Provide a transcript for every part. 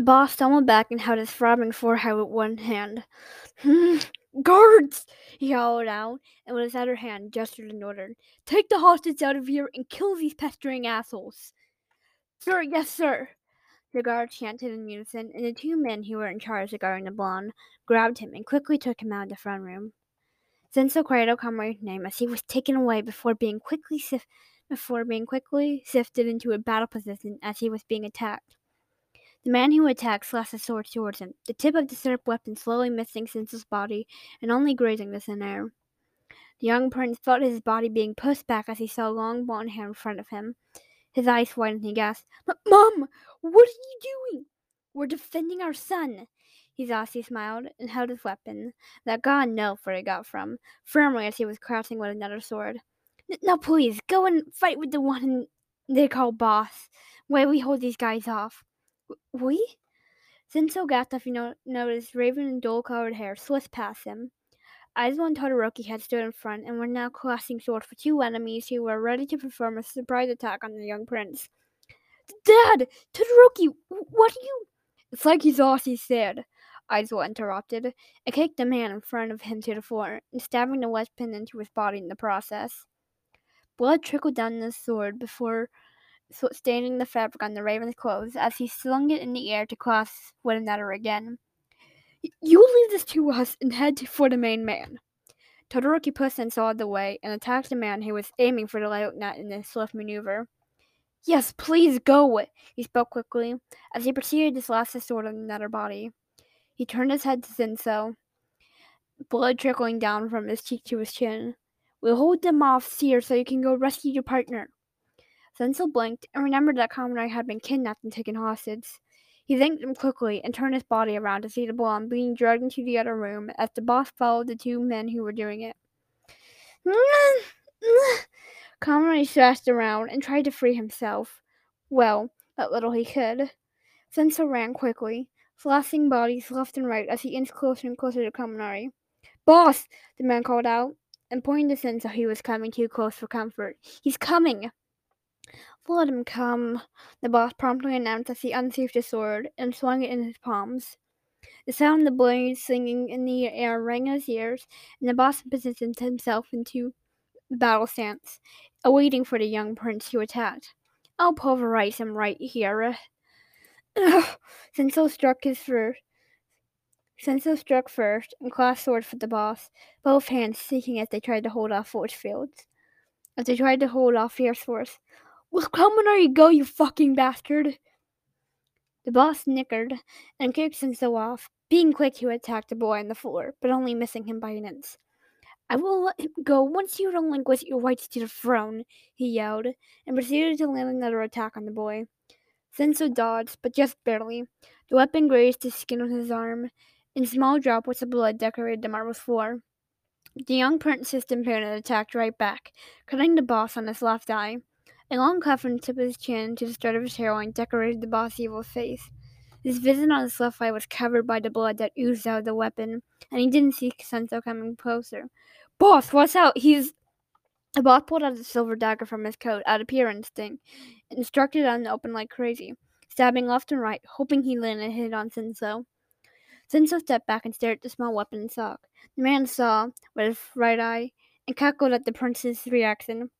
The boss stumbled back and held his throbbing forehead with one hand. Guards! he howled out, and with his other hand gestured an order. Take the hostage out of here and kill these pestering assholes. Sir, yes, sir. The guards chanted in unison, and the two men who were in charge of guarding the blonde grabbed him and quickly took him out of the front room. Zenso cried out Comrade's name as he was taken away before being quickly sif- before being quickly sifted into a battle position as he was being attacked. The man who attacked slashed his sword towards him, the tip of the sharp weapon slowly missing Senso's body and only grazing the thin air. The young prince felt his body being pushed back as he saw long blonde hair in front of him. His eyes widened and he gasped, Mom, what are you doing? We're defending our son. Hizashi smiled and held his weapon, that God knew where it got from, firmly as he was crouching with another sword. Now please, go and fight with the one they call boss, while we hold these guys off. We? Gata you know, noticed raven and dull-colored hair slipped past him. Aizawa and Todoroki had stood in front and were now clashing swords for two enemies who were ready to perform a surprise attack on the young prince. Dad! Todoroki! What are you... It's like Hizashi said, Aizawa interrupted, and kicked the man in front of him to the floor, and stabbing the weapon into his body in the process. Blood trickled down the sword before staining the fabric on the raven's clothes as he slung it in the air to cross one another again. You leave this to us and head for the main man. Todoroki pushed and sawed the way and attacked the man who was aiming for the light net in a swift maneuver. Yes, please go, he spoke quickly, as he proceeded to slash the sword on another body. He turned his head to Zenso, blood trickling down from his cheek to his chin. We'll hold them off here so you can go rescue your partner. Zenso blinked and remembered that Kaminari had been kidnapped and taken hostage. He thanked him quickly and turned his body around to see the blonde being dragged into the other room as the boss followed the two men who were doing it. Kaminari thrashed around and tried to free himself. Well, that little he could. Zenso ran quickly, flashing bodies left and right as he inched closer and closer to Kaminari. Boss! the man called out, and pointing to Zenso he was coming too close for comfort. He's coming! Let him come, the boss promptly announced as he unsheathed his sword and swung it in his palms. The sound of the blades singing in the air rang in his ears, and the boss positioned himself into battle stance, awaiting for the young prince to attack. I'll pulverize him right here. Zenso struck his first. Zenso struck first and clasped swords for the boss, both hands shaking as they tried to hold off force fields. As they tried to hold off fierce force, come when you go, you fucking bastard. The boss snickered and kicked Zenso off, being quick he attacked the boy on the floor, but only missing him by an inch. I will let him go once you relinquish your rights to the throne, he yelled, and proceeded to land another attack on the boy. Zenso dodged, but just barely. The weapon grazed the skin on his arm, and small droplets of blood decorated the marble floor. The young prince's opponent attacked right back, cutting the boss on his left eye. A long cut from the tip of his chin to the start of his hairline decorated the boss evil's face. His vision on his left eye was covered by the blood that oozed out of the weapon, and he didn't see Zenso coming closer. Boss, watch out! He's. The boss pulled out a silver dagger from his coat out of pure instinct and struck it in the open like crazy, stabbing left and right, hoping he landed a hit on Zenso. Zenso stepped back and stared at the small weapon and sock. The man saw with his right eye and cackled at the prince's reaction.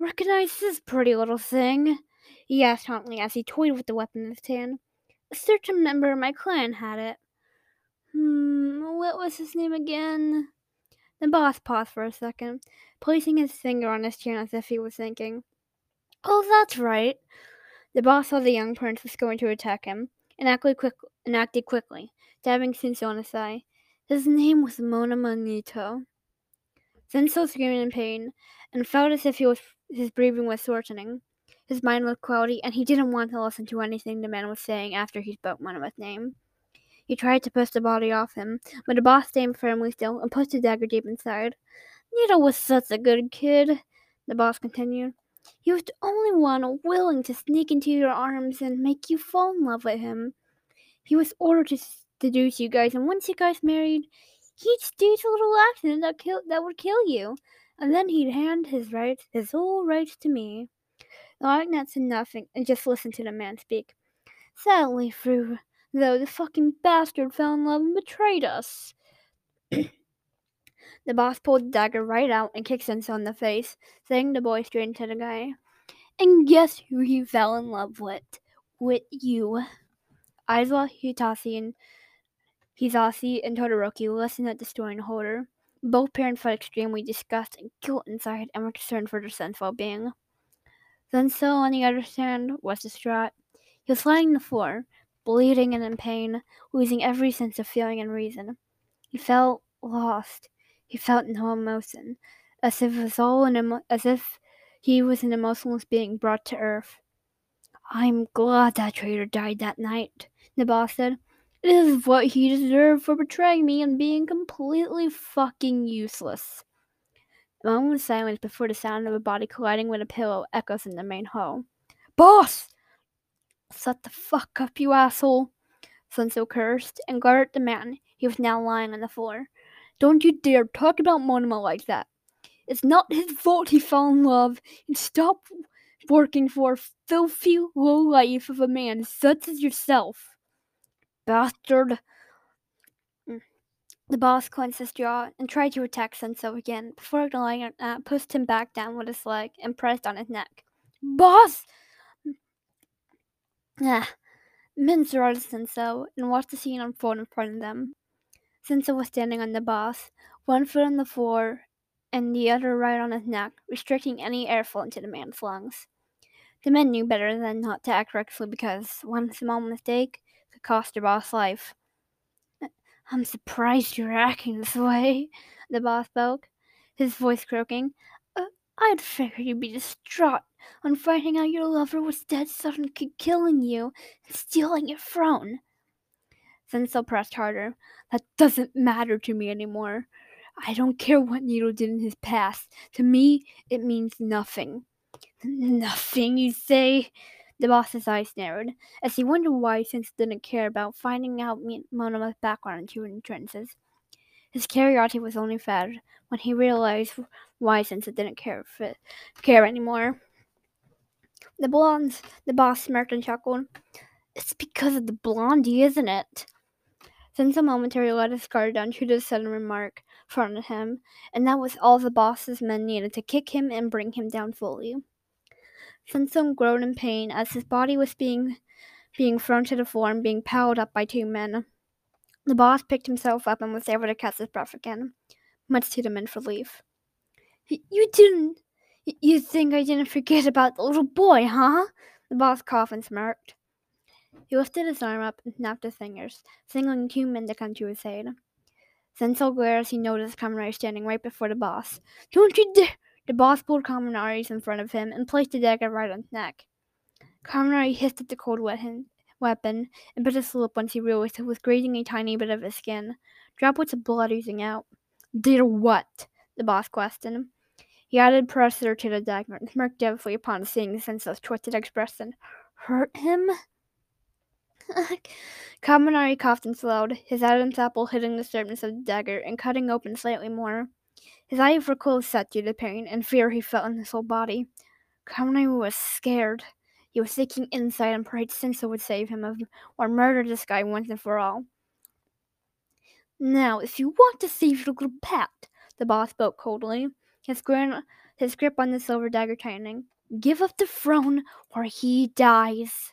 Recognize this pretty little thing? he asked tauntingly as he toyed with the weapon in his hand. A certain member of my clan had it. Hmm, what was his name again? The boss paused for a second, placing his finger on his chin as if he was thinking. Oh, that's right. The boss saw the young prince was going to attack him, and acted, quick, and acted quickly, stabbing Zenso on his thigh. His name was Monoma Neito. Zenso screamed in pain, and felt as if he was his breathing was shortening. His mind was cloudy, and he didn't want to listen to anything the man was saying after he spoke Monoma's name. He tried to push the body off him, but the boss stayed firmly still and pushed the dagger deep inside. Neito was such a good kid, the boss continued. He was the only one willing to sneak into your arms and make you fall in love with him. He was ordered to seduce you guys, and once you guys married, he'd stage a little accident that kill that would kill you and then he'd hand his rights, his whole rights to me. The Lieutenant said nothing and just listened to the man speak. Sadly, through though the fucking bastard fell in love and betrayed us. the boss pulled the dagger right out and kicked Sensou in the face, sending the boy straight into the guy. And guess who he fell in love with? With you. Aizawa, Hitase, and Hizashi and Todoroki listened at the story and horror. Both parents felt extremely disgust and guilt inside and were concerned for their son's well-being. Sensou, on the other hand, was distraught. He was lying on the floor, bleeding and in pain, losing every sense of feeling and reason. He felt lost. He felt no emotion, as if emo- as if he was an emotionless being brought to earth. I'm glad that traitor died that night, boss said. It is what he deserved for betraying me and being completely fucking useless. A moment of silence before the sound of a body colliding with a pillow echoes in the main hall. Boss! Shut the fuck up, you asshole! Sensou cursed and glared at the man. He was now lying on the floor. Don't you dare talk about Monoma like that. It's not his fault he fell in love and stop working for a filthy low life of a man such as yourself. Bastard. Mm. The boss clenched his jaw and tried to attack Sensou again before ignoring that, uh, pushed him back down with his leg and pressed on his neck. Boss! Mm. Ah. Men surrounded Sensou and watched the scene unfold in front of them. Sensou was standing on the boss, one foot on the floor and the other right on his neck, restricting any airflow into the man's lungs. The men knew better than not to act recklessly because one small mistake cost your boss life. I'm surprised you're acting this way, the boss spoke, his voice croaking. Uh, I'd figured you'd be distraught on finding out your lover was dead suddenly killing you and stealing your throne. Sensou pressed harder. That doesn't matter to me anymore. I don't care what Needle did in his past. To me, it means nothing. Nothing, you say? The boss's eyes narrowed, as he wondered why Sensou didn't care about finding out Monoma's background and human trances. His curiosity was only fed when he realized why Sensou didn't care for, care anymore. The blondes, the boss smirked and chuckled. It's because of the blondie, isn't it? Sensou momentarily let his guard down to the sudden remark front of him, and that was all the boss's men needed to kick him and bring him down fully. Sensou groaned in pain as his body was being being thrown to the floor and being piled up by two men. The boss picked himself up and was able to catch his breath again, much to the men's relief. You didn't. You think I didn't forget about the little boy, huh? The boss coughed and smirked. He lifted his arm up and snapped his fingers, signaling two men to come to his aid. Sensou glared as he noticed Kaminari standing right before the boss. Don't you dare! The boss pulled Kaminari's in front of him and placed the dagger right on his neck. Kaminari hissed at the cold weapon, weapon and bit his lip once he realized it was grazing a tiny bit of his skin. Droplets of blood oozing out. Did what? The boss questioned. He added pressure to the dagger and smirked devilishly upon seeing the senseless twisted expression. Hurt him? Kaminari coughed and slowed, his Adam's apple hitting the surface of the dagger and cutting open slightly more. His eyes were closed set due to pain and fear he felt in his whole body. Kaminari was scared. He was seeking insight and prayed Sensou would save him of, or murder this guy once and for all. Now, if you want to save your little pet, the boss spoke coldly, his, grin, his grip on the silver dagger tightening, give up the throne or he dies.